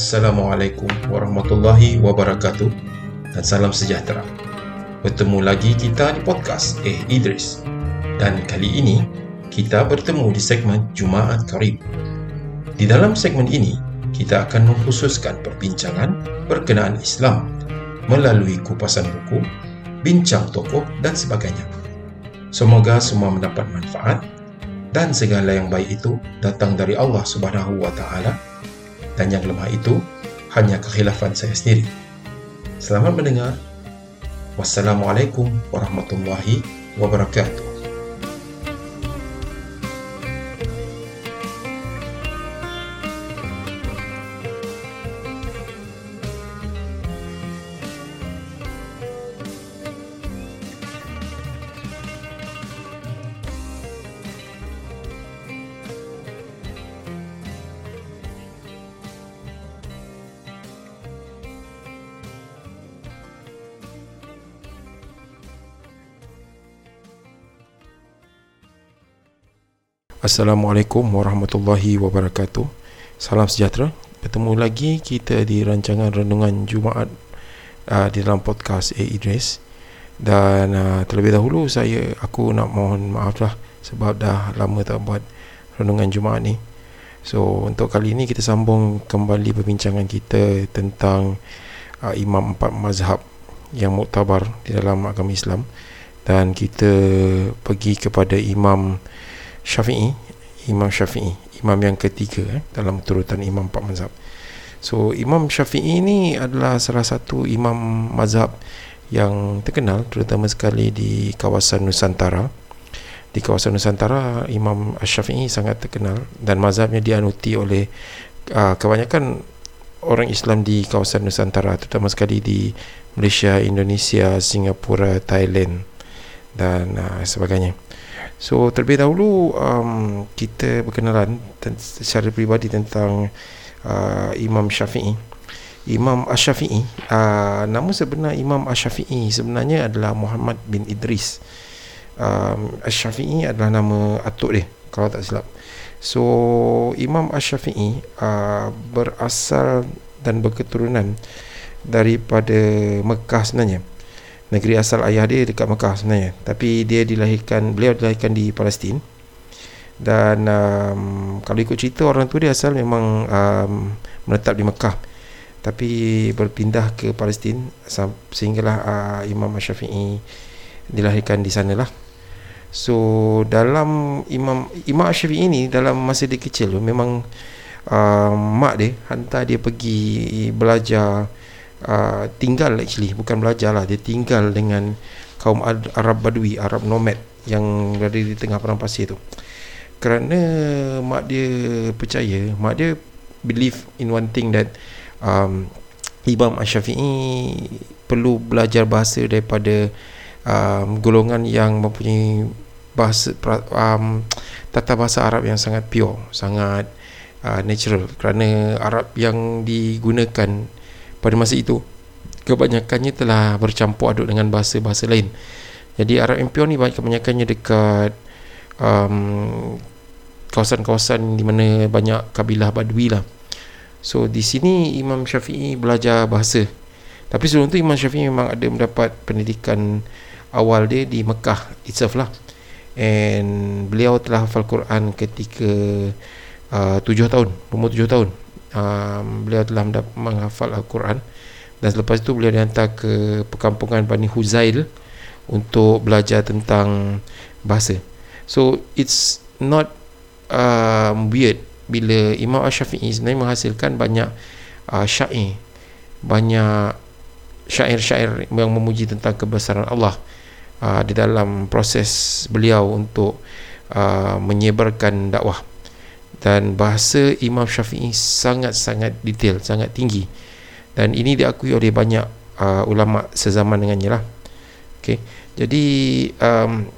Assalamualaikum warahmatullahi wabarakatuh dan salam sejahtera. Bertemu lagi kita di podcast Eh Idris. Dan kali ini kita bertemu di segmen Jumaat Karib. Di dalam segmen ini, kita akan mengkhususkan perbincangan berkenaan Islam melalui kupasan buku, bincang tokoh dan sebagainya. Semoga semua mendapat manfaat dan segala yang baik itu datang dari Allah Subhanahu wa taala dan yang lemah itu hanya kekhilafan saya sendiri. Selamat mendengar. Wassalamualaikum warahmatullahi wabarakatuh. Assalamualaikum warahmatullahi wabarakatuh. Salam sejahtera. Bertemu lagi kita di rancangan renungan Jumaat uh, Di dalam podcast A. Idris. Dan uh, terlebih dahulu saya Aku nak mohon maaf lah Sebab dah lama tak buat renungan Jumaat ni. So untuk kali ini kita sambung kembali perbincangan kita Tentang uh, Imam Empat Mazhab Yang muktabar di dalam agama Islam. Dan kita pergi kepada Imam Syafi'i Imam Syafi'i. Imam yang ketiga eh, dalam turutan Imam Empat Mazhab. So Imam Syafi'i ini adalah salah satu Imam Mazhab yang terkenal terutama sekali di kawasan Nusantara. Di kawasan Nusantara Imam Syafi'i sangat terkenal dan mazhabnya dianuti oleh uh, kebanyakan orang Islam di kawasan Nusantara terutama sekali di Malaysia, Indonesia, Singapura, Thailand dan uh, sebagainya. So terlebih dahulu um, kita berkenalan secara peribadi tentang uh, Imam Syafi'i. Imam Ash-Syafi'i, uh, nama sebenar Imam Ash-Syafi'i sebenarnya adalah Muhammad bin Idris. Um, Ash-Syafi'i adalah nama atuk dia kalau tak silap. So Imam Ash-Syafi'i uh, berasal dan berketurunan daripada Mekah sebenarnya negeri asal ayah dia dekat Mekah sebenarnya. Tapi dia dilahirkan beliau dilahirkan di Palestin. Dan um, kalau ikut cerita orang tua dia asal memang um, menetap di Mekah. Tapi berpindah ke Palestin sehinggalah uh, Imam Syafi'i dilahirkan di sana lah so dalam Imam Imam Syafi'i ini dalam masa dia kecil memang uh, mak dia hantar dia pergi belajar uh, tinggal actually bukan belajar lah. Dia tinggal dengan kaum Arab Badui Arab nomad yang berada di tengah padang pasir tu. Kerana mak dia percaya mak dia believe in one thing that um, Imam Ash-Syafi'i perlu belajar bahasa daripada um, golongan yang mempunyai bahasa um, tata bahasa Arab yang sangat pure sangat uh, natural. Kerana Arab yang digunakan pada masa itu kebanyakannya telah bercampur aduk dengan bahasa-bahasa lain. Jadi Arab Impion ni banyak kebanyakannya dekat um, kawasan-kawasan di mana banyak kabilah Badui lah. So di sini Imam Syafi'i belajar bahasa. Tapi sebelum tu Imam Syafi'i memang ada mendapat pendidikan awal dia di Mekah itself lah. And beliau telah hafal Quran ketika uh, tujuh tahun umur tujuh tahun um, beliau telah menghafal Al-Quran. Dan selepas itu beliau dihantar ke perkampungan Bani Huzail untuk belajar tentang bahasa. So it's not um, weird bila Imam Ash-Syafi'i sebenarnya menghasilkan banyak uh, syair. Banyak syair-syair yang memuji tentang kebesaran Allah uh, di dalam proses beliau untuk uh, menyebarkan dakwah dan bahasa Imam Syafi'i sangat-sangat detail, sangat tinggi dan ini diakui oleh banyak uh, ulama sezaman dengannya lah okay. jadi um,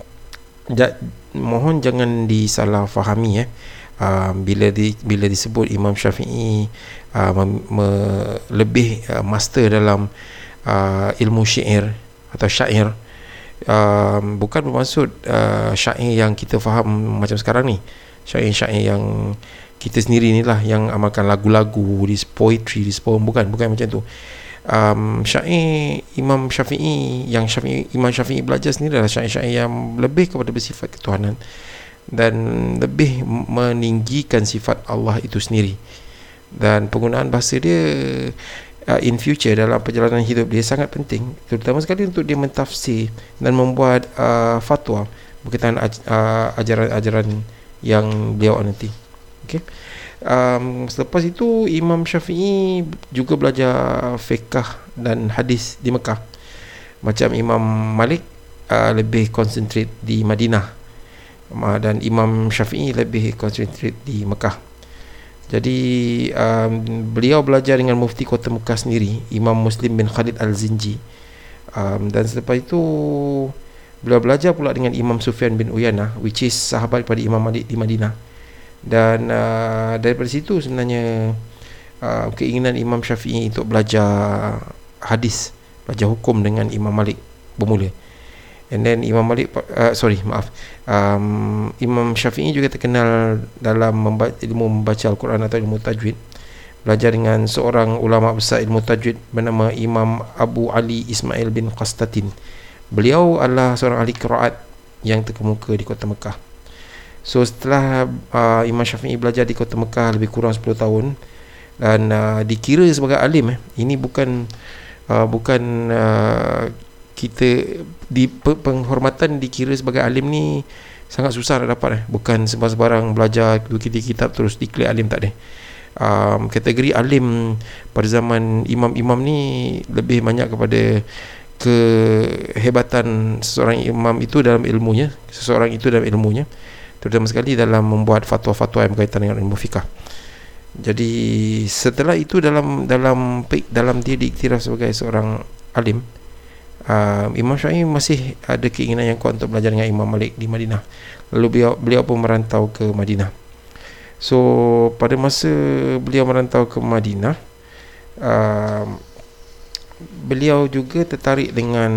ja, mohon jangan disalah fahami eh. Uh, bila di, bila disebut Imam Syafi'i uh, me, me, lebih uh, master dalam uh, ilmu syair atau syair uh, bukan bermaksud uh, syair yang kita faham macam sekarang ni syair-syair yang kita sendiri ni lah yang amalkan lagu-lagu di poetry di poem. Bukan bukan macam tu. Um, syair Imam Syafi'i yang Syafi'i Imam Syafi'i belajar sendiri adalah syair-syair yang lebih kepada bersifat ketuhanan dan lebih meninggikan sifat Allah itu sendiri. Dan penggunaan bahasa dia uh, in future dalam perjalanan hidup dia sangat penting. Terutama sekali untuk dia mentafsir dan membuat uh, fatwa. Berkaitan uh, ajaran-ajaran yang beliau nanti Okay. Um, selepas itu Imam Syafi'i juga belajar fiqh dan hadis di Mekah. Macam Imam Malik uh, lebih konsentrate di Madinah. Uh, dan Imam Syafi'i lebih konsentrate di Mekah. Jadi um, beliau belajar dengan mufti kota Mekah sendiri, Imam Muslim bin Khalid Al-Zinji. Um, dan selepas itu beliau belajar pula dengan Imam Sufyan bin Uyanah which is sahabat pada Imam Malik di Madinah. Dan uh, daripada situ sebenarnya uh, keinginan Imam Syafi'i untuk belajar hadis belajar hukum dengan Imam Malik bermula. And then Imam Malik uh, sorry maaf. Um, Imam Syafi'i juga terkenal dalam membaca, ilmu membaca Al-Quran atau ilmu tajwid. Belajar dengan seorang ulama besar ilmu tajwid bernama Imam Abu Ali Ismail bin Qastatin beliau adalah seorang ahli qiraat yang terkemuka di kota Mekah So setelah uh, Imam Syafi'i belajar di kota Mekah lebih kurang 10 tahun dan uh, dikira sebagai alim eh. Ini bukan uh, bukan uh, kita di penghormatan dikira sebagai alim ni sangat susah nak dapat eh. Bukan sebarang belajar kita kitab terus dikira alim tak ada. Um, kategori alim pada zaman imam-imam ni lebih banyak kepada kehebatan seseorang imam itu dalam ilmunya, seseorang itu dalam ilmunya terutama sekali dalam membuat fatwa-fatwa yang berkaitan dengan ilmu fikah. Jadi setelah itu dalam dalam dalam dia diiktiraf sebagai seorang alim, uh, Imam Syafi'i masih ada keinginan yang kuat untuk belajar dengan Imam Malik di Madinah. Lalu beliau, beliau pun merantau ke Madinah. So pada masa beliau merantau ke Madinah, uh, beliau juga tertarik dengan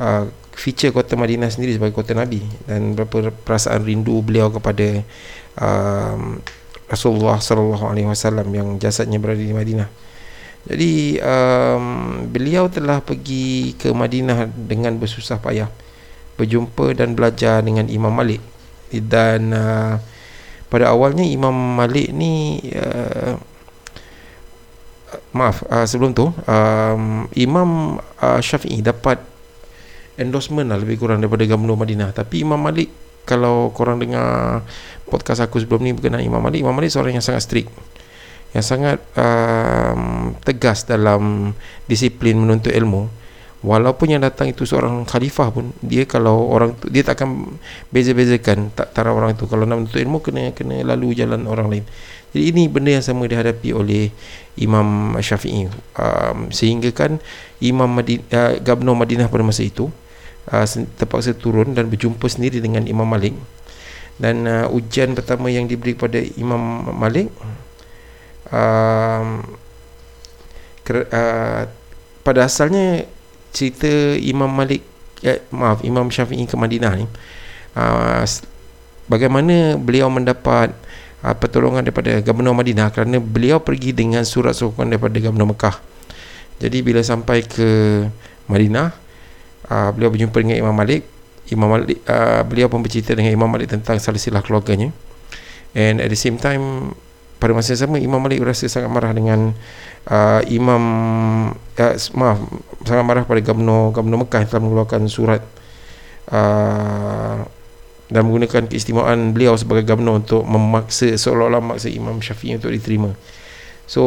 uh, feature kota Madinah sendiri sebagai kota Nabi dan berapa perasaan rindu beliau kepada um, Rasulullah sallallahu alaihi wasallam yang jasadnya berada di Madinah. Jadi um, beliau telah pergi ke Madinah dengan bersusah payah berjumpa dan belajar dengan Imam Malik dan uh, pada awalnya Imam Malik ni uh, maaf uh, sebelum tu um, Imam uh, Syafi'i dapat endorsement lah lebih kurang daripada Gubernur Madinah. Tapi Imam Malik kalau korang dengar podcast aku sebelum ni berkenaan Imam Malik Imam Malik seorang yang sangat strict. Yang sangat um, tegas dalam disiplin menuntut ilmu. Walaupun yang datang itu seorang khalifah pun dia kalau orang tu, dia tak akan beza-bezakan tak tara orang itu kalau nak menuntut ilmu kena kena lalu jalan orang lain jadi ini benda yang sama dihadapi oleh Imam Syafi'i. Um, sehingga kan Imam Madinah, uh, Gubernur Madinah pada masa itu uh, terpaksa turun dan berjumpa sendiri dengan Imam Malik. Dan uh, ujian pertama yang diberi kepada Imam Malik uh, ker, uh, pada asalnya cerita Imam Malik eh, maaf Imam Syafi'i ke Madinah ni uh, bagaimana beliau mendapat uh, pertolongan daripada Gubernur Madinah kerana beliau pergi dengan surat sokongan daripada Gubernur Mekah. Jadi bila sampai ke Madinah uh, beliau berjumpa dengan Imam Malik. Imam Malik uh, beliau pun bercerita dengan Imam Malik tentang silsilah keluarganya. And at the same time pada masa yang sama Imam Malik rasa sangat marah dengan uh, Imam uh, maaf sangat marah pada Gubernur Gubernur Mekah yang telah mengeluarkan surat uh, dan menggunakan keistimewaan beliau sebagai Gubernur untuk memaksa seolah-olah memaksa Imam Syafi'i untuk diterima so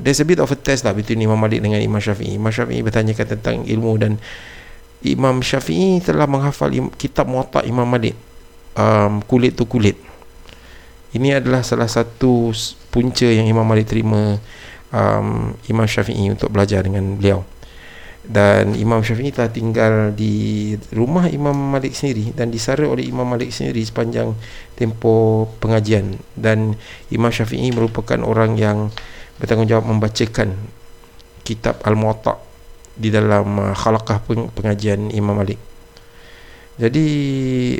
there's a bit of a test lah between Imam Malik dengan Imam Syafi'i Imam Syafi'i bertanyakan tentang ilmu dan Imam Syafi'i telah menghafal kitab Muwatta Imam Malik um, kulit tu kulit. Ini adalah salah satu punca yang Imam Malik terima um, Imam Syafi'i untuk belajar dengan beliau. Dan Imam Syafi'i telah tinggal di rumah Imam Malik sendiri dan disara oleh Imam Malik sendiri sepanjang tempoh pengajian. Dan Imam Syafi'i merupakan orang yang bertanggungjawab membacakan kitab Al-Muwatta' di dalam uh, khalaqah pengajian Imam Malik. Jadi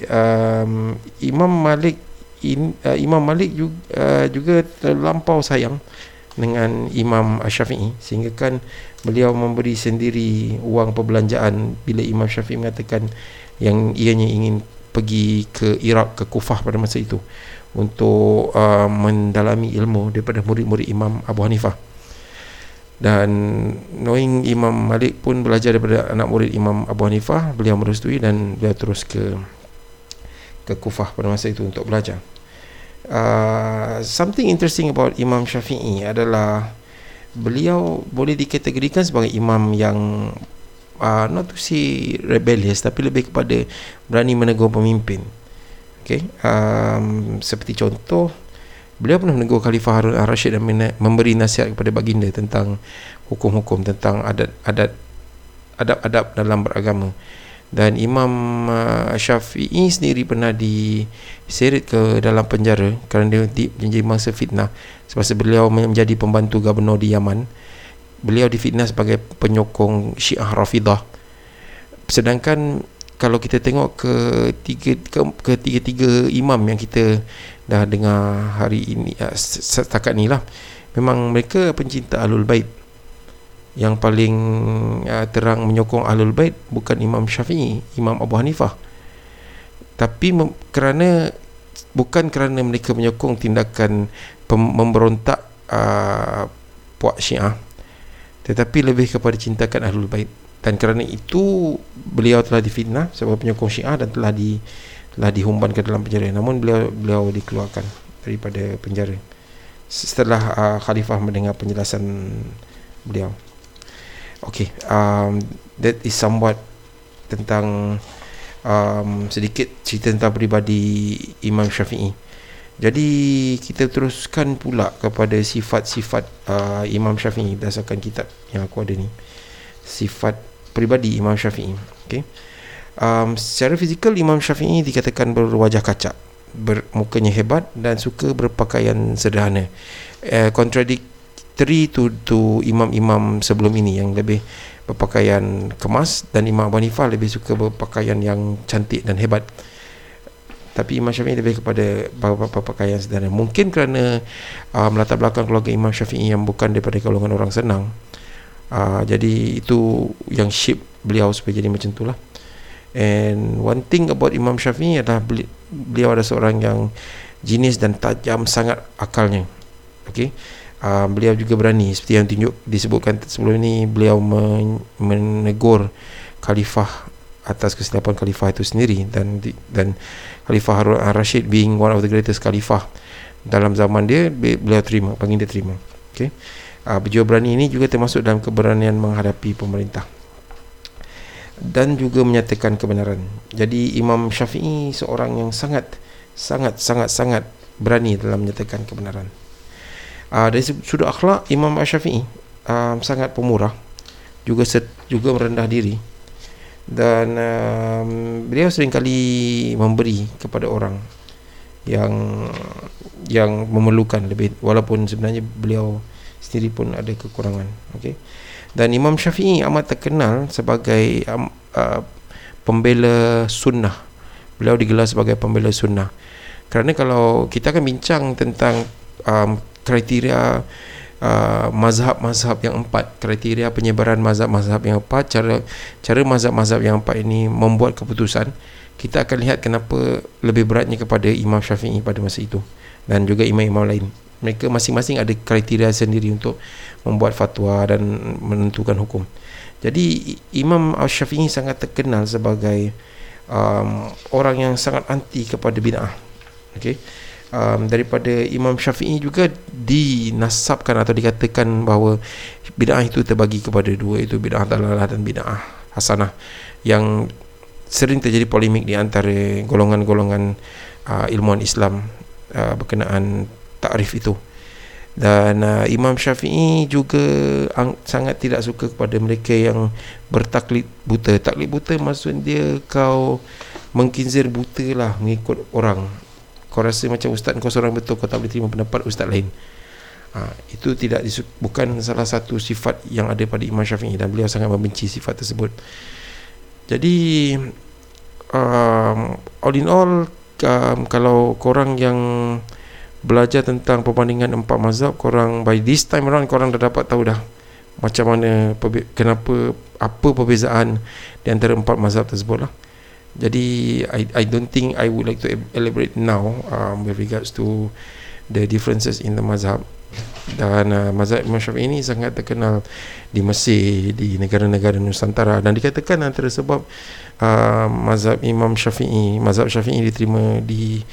um, Imam Malik in, uh, Imam Malik juga, uh, juga terlampau sayang dengan Imam Syafi'i sehingga kan beliau memberi sendiri wang perbelanjaan bila Imam Syafi'i mengatakan yang ianya ingin pergi ke Iraq ke Kufah pada masa itu untuk uh, mendalami ilmu daripada murid-murid Imam Abu Hanifah. Dan knowing Imam Malik pun belajar daripada anak murid Imam Abu Hanifah beliau merestui dan beliau terus ke ke Kufah pada masa itu untuk belajar uh, something interesting about Imam Syafi'i adalah beliau boleh dikategorikan sebagai imam yang uh, not to say rebellious tapi lebih kepada berani menegur pemimpin okay? um, seperti contoh Beliau pernah menegur Khalifah Harun al-Rashid dan memberi nasihat kepada baginda tentang hukum-hukum tentang adat-adat adab-adab dalam beragama. Dan Imam uh, Syafi'i sendiri pernah diseret ke dalam penjara kerana dia menjadi mangsa fitnah semasa beliau menjadi pembantu gubernur di Yaman. Beliau difitnah sebagai penyokong Syiah Rafidah. Sedangkan kalau kita tengok ke tiga ke, ke tiga-tiga imam yang kita dah dengar hari ini uh, setakat ni lah memang mereka pencinta Ahlul Bait yang paling uh, terang menyokong Ahlul Bait bukan Imam Syafi'i Imam Abu Hanifah. Tapi mem- kerana bukan kerana mereka menyokong tindakan pem- memberontak uh, puak syiah tetapi lebih kepada cintakan Ahlul Bait. Dan kerana itu beliau telah difitnah sebagai penyokong syiah dan telah di telah dihumban ke dalam penjara. Namun beliau beliau dikeluarkan daripada penjara setelah uh, khalifah mendengar penjelasan beliau okey um, that is somewhat tentang um, sedikit cerita tentang peribadi Imam Syafi'i. Jadi kita teruskan pula kepada sifat-sifat uh, Imam Syafi'i berdasarkan kitab yang aku ada ni. Sifat peribadi Imam Syafi'i okey um, secara fizikal Imam Syafi'i dikatakan berwajah kacak bermukanya hebat dan suka berpakaian sederhana. Uh, contradictory to, to imam-imam sebelum ini yang lebih berpakaian kemas dan Imam Abu Hanifah lebih suka berpakaian yang cantik dan hebat tapi Imam Syafi'i lebih kepada berpakaian sederhana mungkin kerana um, latar belakang keluarga Imam Syafi'i yang bukan daripada golongan orang senang uh, jadi itu yang shape beliau supaya jadi macam itulah And one thing about Imam Syafi'i adalah beliau adalah seorang yang jenis dan tajam sangat akalnya. Okay. Uh, beliau juga berani. Seperti yang tunjuk disebutkan sebelum ini beliau menegur khalifah atas kesilapan khalifah itu sendiri. Dan dan khalifah Harun al-Rashid being one of the greatest khalifah dalam zaman dia beliau terima panggil dia terima. Okey uh, beliau berani ini juga termasuk dalam keberanian menghadapi pemerintah. Dan juga menyatakan kebenaran. Jadi Imam Syafi'i seorang yang sangat sangat sangat sangat berani dalam menyatakan kebenaran. Uh, dari sudut akhlak Imam Syafi'i uh, sangat pemurah juga set, juga merendah diri. Dan um, beliau seringkali memberi kepada orang yang yang memerlukan lebih walaupun sebenarnya beliau sendiri pun ada kekurangan okey. Dan Imam Syafi'i amat terkenal sebagai um, uh, pembela sunnah. Beliau digelar sebagai pembela sunnah. Kerana kalau kita akan bincang tentang um, kriteria uh, mazhab-mazhab yang empat kriteria penyebaran mazhab-mazhab yang empat cara cara mazhab-mazhab yang empat ini membuat keputusan kita akan lihat kenapa lebih beratnya kepada Imam Syafi'i pada masa itu dan juga imam-imam lain mereka masing-masing ada kriteria sendiri untuk membuat fatwa dan menentukan hukum. Jadi Imam Al-Syafi'i sangat terkenal sebagai um, orang yang sangat anti kepada bid'ah. Okey. Um, daripada Imam Syafi'i juga dinasabkan atau dikatakan bahawa bid'ah itu terbagi kepada dua itu bid'ah dalalah dan bid'ah hasanah yang sering terjadi polemik di antara golongan-golongan uh, ilmuwan Islam uh, berkenaan takrif itu. Dan uh, Imam Syafi'i juga ang- sangat tidak suka kepada mereka yang bertaklid buta. Taklid buta maksud dia kau mengkinzir buta lah mengikut orang kau rasa macam ustaz kau seorang betul kau tak boleh terima pendapat ustaz lain. Ha, itu tidak bukan salah satu sifat yang ada pada Imam Syafi'i dan beliau sangat membenci sifat tersebut. Jadi um, all in all um, kalau korang yang belajar tentang perbandingan empat mazhab korang by this time around korang dah dapat tahu dah macam mana kenapa apa perbezaan di antara empat mazhab tersebut lah jadi I I don't think I would like to elaborate now um, with regards to the differences in the mazhab. Dan uh, mazhab Imam Syafi'i ini sangat terkenal di Mesir di negara-negara Nusantara. Dan dikatakan antara sebab uh, mazhab Imam Syafi'i mazhab Syafi'i diterima di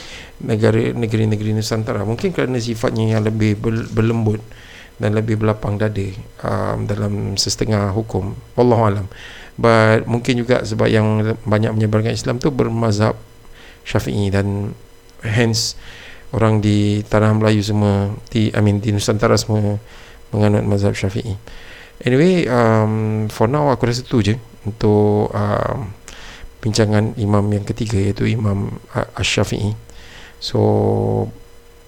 negara negeri-negeri Nusantara. Mungkin kerana sifatnya yang lebih berlembut dan lebih berlapang dada um, dalam setengah hukum. Wallahu alam but mungkin juga sebab yang banyak menyebarkan Islam tu bermazhab Syafi'i dan hence orang di tanah Melayu semua di I mean di Nusantara semua menganut mazhab Syafi'i. Anyway, um, for now aku rasa tu je untuk um, bincangan imam yang ketiga iaitu Imam Ash-Syafi'i. So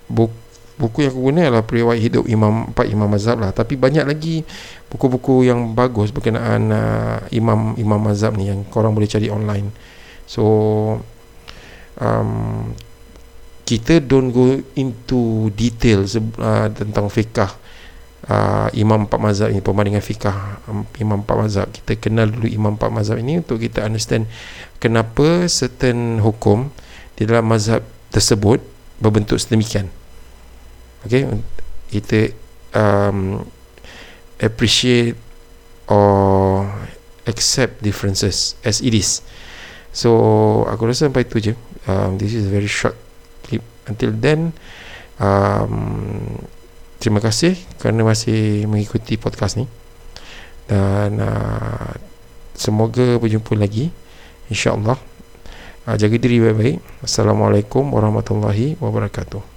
buku buku yang aku guna adalah periwayat hidup imam empat imam mazhab lah. Tapi banyak lagi buku-buku yang bagus berkenaan uh, imam imam mazhab ni yang korang boleh cari online. So um, kita don't go into detail uh, tentang fiqah uh, imam empat mazhab ini perbandingan fiqah um, imam empat mazhab. Kita kenal dulu imam empat mazhab ini untuk kita understand kenapa certain hukum di dalam mazhab tersebut berbentuk sedemikian okay? Kita um, appreciate or accept differences as it is. So aku rasa sampai tu je. Um, this is a very short until then um, terima kasih kerana masih mengikuti podcast ni. Dan uh, semoga berjumpa lagi insyaallah uh, jaga diri baik-baik. Assalamualaikum warahmatullahi wabarakatuh